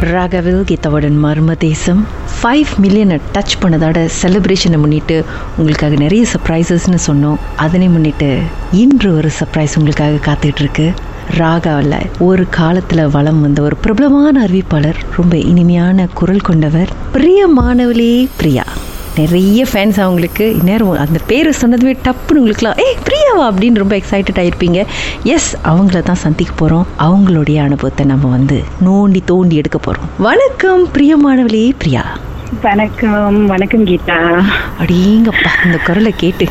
ராகவில் கீதாவுடன் மர்ம தேசம். Five மில்லியனை touch பண்ணதோட செலிப்ரேஷனை முன்னிட்டு உங்களுக்காக நிறைய சர்ப்ரைசஸ்னு சொன்னோம். அதனை முன்னிட்டு இன்று ஒரு சர்ப்ரைஸ் உங்களுக்காக காத்துக்கிட்டு இருக்கு ராகாவில் ஒரு காலத்தில் வளம் வந்த ஒரு பிரபலமான அறிவிப்பாளர் ரொம்ப இனிமையான குரல் கொண்டவர் பிரிய பிரியமானவளே பிரியா. நிறைய ஃபேன்ஸ் அவங்களுக்கு நேரம் அந்த பேரை சொன்னதுமே டப்புன்னு உங்களுக்குலாம் ஏய் பிரியாவா? அப்படின்னு ரொம்ப எக்ஸைட்டட் ஆயிருப்பீங்க. எஸ் அவங்கள தான் சந்திக்க போகிறோம் அவங்களுடைய அனுபவத்தை நம்ம வந்து நோண்டி தோண்டி எடுக்க போகிறோம் வணக்கம் பிரியமானவளே பிரியா. வணக்கம் வணக்கம் கீதா. அடீங்கப்பா இந்த குரலை கேட்டு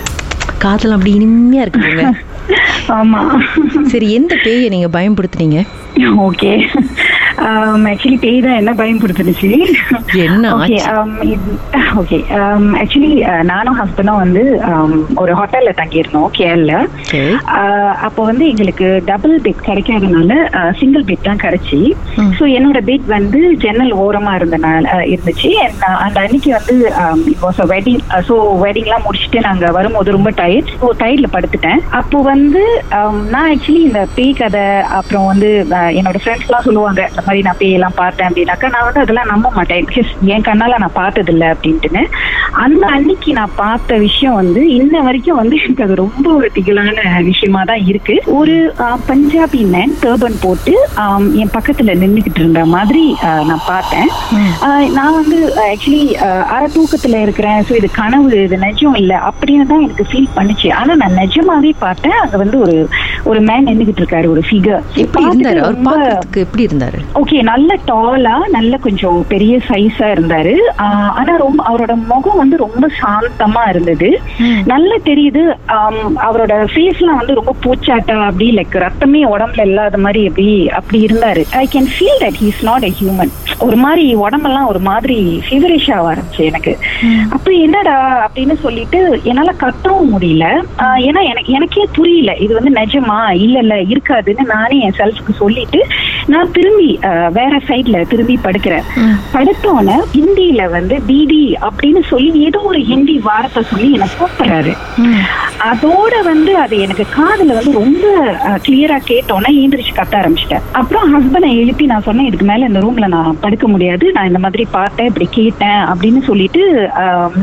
காதல் அப்படி இனிமையா இருக்கு போங்க ஆமா. சரி எந்த பேயை நீங்க பயன்படுத்துனீங்க? ஓகே. ஆக்சுவலி பேய் தான் என்ன பயன்படுத்துனுச்சு? என்ன ஓகே ஆக்சுவலி நானும் ஹஸ்பண்டும் வந்து ஒரு ஹோட்டல்ல தங்கியிருந்தோம் கேரள. அப்போ வந்து எங்களுக்கு டபுள் பெட் கிடைக்காதனால சிங்கிள் பெட் தான் கிடைச்சி. ஸோ என்னோட பெட் வந்து ஜன்னல் ஓரமா இருந்தனால இருந்துச்சு. அந்த அன்னைக்கு வந்து வெட்டிங் ஸோ வெட்டிங்லாம் முடிச்சுட்டு நாங்க வரும்போது ரொம்ப டயர்ட் ஸோ டயர்ட்ல படுத்துட்டேன். அப்போ வந்து um, நான் ஆக்சுவலி இந்த பேய் கதை அப்புறம் வந்து என்னோட ஃப்ரெண்ட்ஸ்லாம் சொல்லுவாங்க இந்த மாதிரி நான் பேய் எல்லாம் பார்த்தேன் அப்படின்னாக்கா நான் வந்து அதெல்லாம் நம்ப மாட்டேன். என் கண்ணால நான் பார்த்தது இல்லை அப்படின்ட்டுன்னு. அந்த அன்னைக்கு நான் பார்த்த விஷயம் வந்து இன்ன வரைக்கும் வந்து எனக்கு அது ரொம்ப ஒரு திகிலான விஷயமா தான் இருக்கு. ஒரு பஞ்சாபி மேன் டர்பன் போட்டு ஆம், என் பக்கத்துல நின்றுகிட்டு இருந்த மாதிரி நான் பார்த்தேன். நான் வந்து ஆக்சுவலி அரை தூக்கத்துல இருக்கிறேன். ஸோ இது கனவு இது நிஜம் இல்லை அப்படின்னு தான் எனக்கு ஃபீல் பண்ணுச்சு. ஆனா நான் நிஜமாவே பார்த்தேன் அங்க வந்து ஒரு ஒரு மேன் நின்றுகிட்டு இருக்காரு ஒரு ஃபிகர் எப்படி இருந்தாரு? அவர் பார்க்கறதுக்கு எப்படி இருந்தாரு? ஓகே நல்ல டாலா நல்ல கொஞ்சம் பெரிய சைஸா இருந்தாரு. ஆனா ரொம்ப அவரோட முகம் வந்து ரொம்ப சாந்தமா இருந்தது. நல்லா தெரியுது. அவரோட ஃபேஸ்லாம் வந்து ரொம்ப பூச்சாட்டா அப்படி லைக் ரத்தமே உடம்புல இல்லாத மாதிரி அப்படி அப்படி இருந்தாரு. I can feel that he's not a human ஒரு மாதிரி உடம்பெல்லாம் ஒரு மாதிரி ஃபீவரிஷ் ஆக ஆரம்பிச்சு எனக்கு. அப்ப என்னடா அப்படின்னு சொல்லிட்டு என்னால கத்தவும் முடியல. ஏன்னா எனக்கு எனக்கே புரியல இது வந்து நிஜமா இல்ல இல்ல இருக்காதுன்னு நானே என் செல்ஃப்க்கு சொல்லிட்டு நான் திரும்பி வேற சைட்ல திரும்பி படுக்கிறேன். படுத்தோன்னே ஹிந்தியில வந்து டிடி அப்படின்னு சொல்லி ஏதோ ஒரு ஹிந்தி வார்த்தை சொல்லி என்ன கூப்பிடுறாரு. அதோட வந்து அது எனக்கு காதுல வந்து ரொம்ப கிளியரா கேட்டோன்னே ஏந்திரிச்சு கத்த ஆரம்பிச்சிட்டேன். அப்புறம் ஹஸ்பண்டை எழுப்பி நான் சொன்னேன் இதுக்கு மேல இந்த ரூம்ல நான் படுக்க முடியாது. நான் இந்த மாதிரி பார்த்தேன் இப்படி கேட்டேன் அப்படின்னு சொல்லிட்டு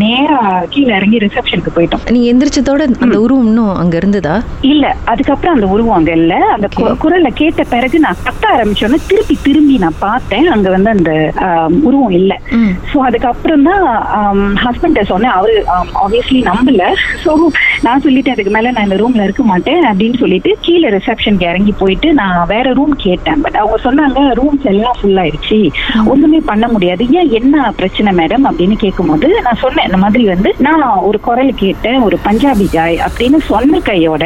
நேரா கீழே இறங்கி ரிசப்ஷனுக்கு போயிட்டோம். நீங்க எந்திரிச்சதோட அந்த உருவம் இன்னும் அங்க இருந்ததா? இல்ல அதுக்கப்புறம் அந்த உருவம் அங்க இல்ல. அந்த. குரலை கேட்ட பிறகு நான் கத்த ஆரம்பிச்சோன்னே திருப்பி திரும்பி நான் பார்த்தேன். அங்க வந்து அந்த உருவம் இல்ல. ஸோ அதுக்கப்புறம் தான் ஹஸ்பண்ட சொன்னேன். அவரு ஆப்வியஸ்லி நம்பல. ஸோ நான் சொல்லிட்டேன் அதுக்கு மேல நான் இந்த ரூம்ல இருக்க மாட்டேன் அப்படின்னு சொல்லிட்டு கீழே ரிசப்ஷனுக்கு இறங்கி போயிட்டு நான் வேற ரூம் கேட்டேன். பட் அவங்க சொன்னாங்க ரூம்ஸ் எல்லாம் ஃபுல் ஆயிடுச்சு. ஒண்ணுமே பண்ண முடியாது. ஏன் என்ன பிரச்சனை மேடம் அப்படின்னு கேட்கும்போது நான் சொன்னேன் இந்த மாதிரி வந்து நான் ஒரு குரல் கேட்டேன் ஒரு பஞ்சாபி ஜாய் அப்படின்னு சொன்ன கையோட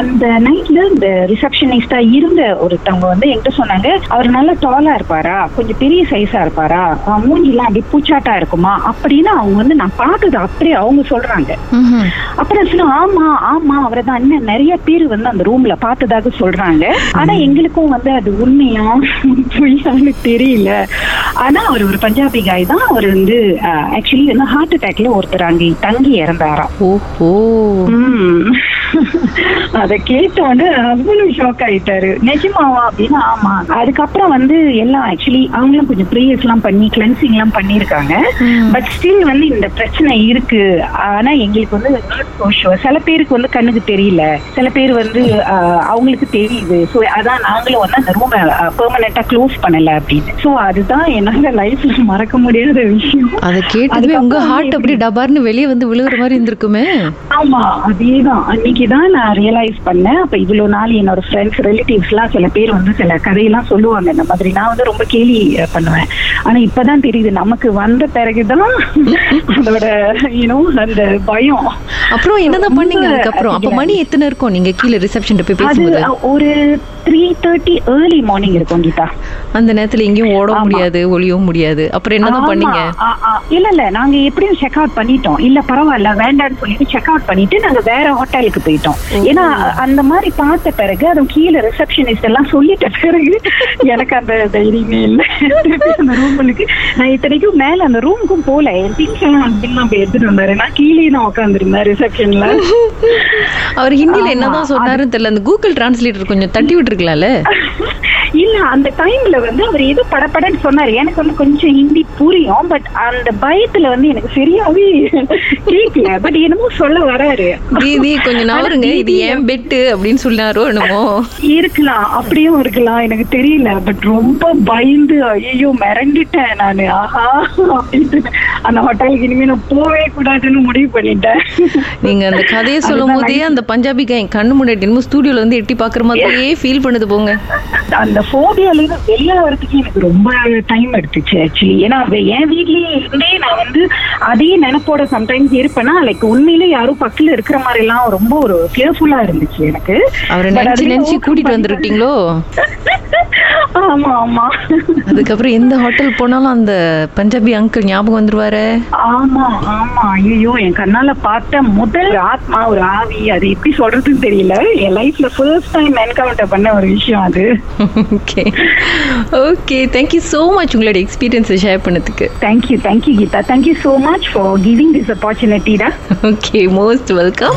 அந்த நைட்ல இந்த ரிசப்ஷனிஸ்டா இருந்த ஒருத்தவங்க வந்து என்கிட்ட சொன்னாங்க அவர் நல்ல டாலா இருப்பாரா? கொஞ்சம் பெரிய சைஸா இருப்பாரா? மூஞ்சிலாம் அப்படி பூச்சாட்டா இருக்குமா? அப்படின்னு அவங்க வந்து நான் பார்த்தது அப்படியே அவங்க சொல்றாங்க. அப்புறம் சொன்ன ஆமா ஆமா அவரை தான் இன்னும் நிறைய பேர் வந்து அந்த ரூம்ல பார்த்ததாக சொல்றாங்க. ஆனா எங்களுக்கும் வந்து அது உண்மையா? பொய்யான்னு தெரியல. ஆனா அவர் ஒரு பஞ்சாபி காய் தான். அவர் வந்து ஆக்சுவலி வந்து ஹார்ட் அட்டாக்ல ஒருத்தர் அங்கே தங்கி இறந்தாராம். ம். அத கேட்ட உடனே ஹஸ்பண்டும் ஷாக் ஆயிட்டாரு. நிஜமாவா? அப்படின்னா ஆமா. அதுக்கப்புறம் வந்து எல்லாம் ஆக்சுவலி அவங்களும் கொஞ்சம் ப்ரேயர்ஸ் எல்லாம் பண்ணி கிளென்சிங் எல்லாம் பண்ணிருக்காங்க. பட் ஸ்டில் வந்து இந்த பிரச்சனை இருக்கு. ஆனா எங்களுக்கு வந்து not so sure. சில பேருக்கு வந்து கண்ணுக்கு தெரியல. சில பேர் வந்து அவங்களுக்கு தெரியுது. ஸோ அதான் நாங்களும் வந்து அந்த ரூமை பெர்மனண்டா க்ளோஸ் பண்ணல அப்படின்னு. ஸோ அதுதான் என்னால லைஃப்ல மறக்க முடியாத விஷயம். அதை கேட்டதுமே உங்க ஹார்ட் அப்படி டபார்னு வெளியே வந்து விழுகுற மாதிரி இருந்திருக்குமே. ஆமா அதேதான். அன்னைக்கு தான் நான் ரியலைஸ் பண்ணேன். அப்ப இவ்வளவு நாள் என்னோட ஃப்ரெண்ட்ஸ் ரிலேட்டிவ்ஸ் எல்லாம் சில பேர் வந்து சில கதையெல்லாம் சொல்லுவாங்க. இந்த மாதிரி நான் வந்து ரொம்ப கேலி பண்ணுவேன். ஆனா இப்பதான் தெரியுது நமக்கு வந்த பிறகுதான் அதோட யூனோ அந்த பயம். அப்புறம் என்னதான் பண்ணீங்க அதுக்கப்புறம்? அப்ப மணி எத்தனை இருக்கும்? நீங்க கீழே ரிசப்ஷன் போய் பேசும்போது. ஒரு த்ரீ தேர்ட்டி ஏர்லி மார்னிங் இருக்கும் கீதா. அந்த நேரத்துல எங்கேயும் ஓட. முடியாது. ஒளியவும் முடியாது. அப்புறம் என்னதான். பண்ணீங்க. இல்ல இல்ல. நாங்க எப்படியும் செக் அவுட் பண்ணிட்டோம். இல்ல பரவாயில்ல வேண்டாம்னு சொல்லிட்டு செக் அவுட் பண்ணிட்டு நாங்க வேற ஹோட்டலுக்கு போயிட்டோம். ஏன்னா அந்த மாதிரி பார்த்த பிறகு அதுவும் கீழே ரிசப்ஷனிஸ்ட் எல்லாம் சொல்லிட்ட பிறகு எனக்கு அந்த தைரியமே இல்ல. அந்த ரூமுக்கு நான் இத்தனைக்கும் மேல அந்த ரூமுக்கும் போல என் திங்ஸ் எல்லாம் அப்படின்னு நம்ம எடுத்துட்டு வந்தாரு. நான் கீழே தான் உட்காந்துருந்தேன் ரிசப்ஷன்ல அவர் ஹிந்தில ஆமா, என்னதான் சொன்னாருன்னு தெரியல. அந்த கூகுள் டிரான்ஸ்லேட்டர் கொஞ்சம் தட்டி விட்டுருக்கலாம்ல? இல்ல அந்த டைம்ல வந்து அவர் ஏதோ படப்படன்னு சொன்னாரு. எனக்கு வந்து கொஞ்சம் ஹிந்தி புரியும் பட் அந்த பயத்துல வந்து எனக்கு சரியாவே கேட்கல பட் என்னமோ சொல்ல வராரு. தீதி கொஞ்சம் நவருங்க இது ஏன் பெட்டு அப்படின்னு சொன்னாரோ என்னமோ? இருக்கலாம். அப்படியும் இருக்கலாம். எனக்கு தெரியல. பட் ரொம்ப பயந்து ஐயோ மிரண்டிட்டேன் நானு. ஆஹா அப்படின்ட்டு. அந்த ஹோட்டலுக்கு இனிமே நான் போவே கூடாதுன்னு முடிவு பண்ணிட்டேன். நீங்க அந்த கதையை சொல்லும் போதே அந்த பஞ்சாபி கண்ணு முன்னாடி ஸ்டூடியோல வந்து எட்டி பாக்குற மாதிரியே ஃபீல் பண்ணுது போங்க. அந்த போபியால இருந்து வெளியே வரதுக்கு எனக்கு ரொம்ப டைம் எடுத்துச்சு ஆக்சுவலி ஏன்னா என் வீட்லயே இருந்தே நான் வந்து அதே நினைப்போட சம்டைம்ஸ் இருப்பேன்னா லைக் உண்மையிலே யாரும் பக்கத்துல இருக்கிற மாதிரி எல்லாம் ரொம்ப ஒரு கேர்ஃபுல்லா இருந்துச்சு எனக்கு. அவரை நினைச்சு நினைச்சு கூட்டிட்டு வந்துருட்டீங்களோ ஆமா ஆமா. அதுக்கப்புறம் எந்த ஹோட்டல் போனாலும் அந்த பஞ்சாபி அங்கிள் ஞாபகம் வந்துருவாரு? ஆமா ஆமா. ஐயோ என் கண்ணால பார்த்த முதல் ஆத்மா ஒரு ஆவி. அது எப்படி சொல்றதுன்னு தெரியல. என் லைஃப்ல ஃபர்ஸ்ட் டைம் என்கவுண்டர் பண்ண ஒரு விஷயம் அது. Okay okay thank you so much உங்களோட எக்ஸ்பீரியன்ஸை ஷேர் பண்ணதுக்கு. Thank you thank you Geetha. Thank you so much for giving this opportunity டா. Okay most welcome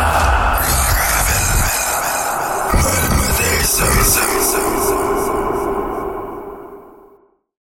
Sir.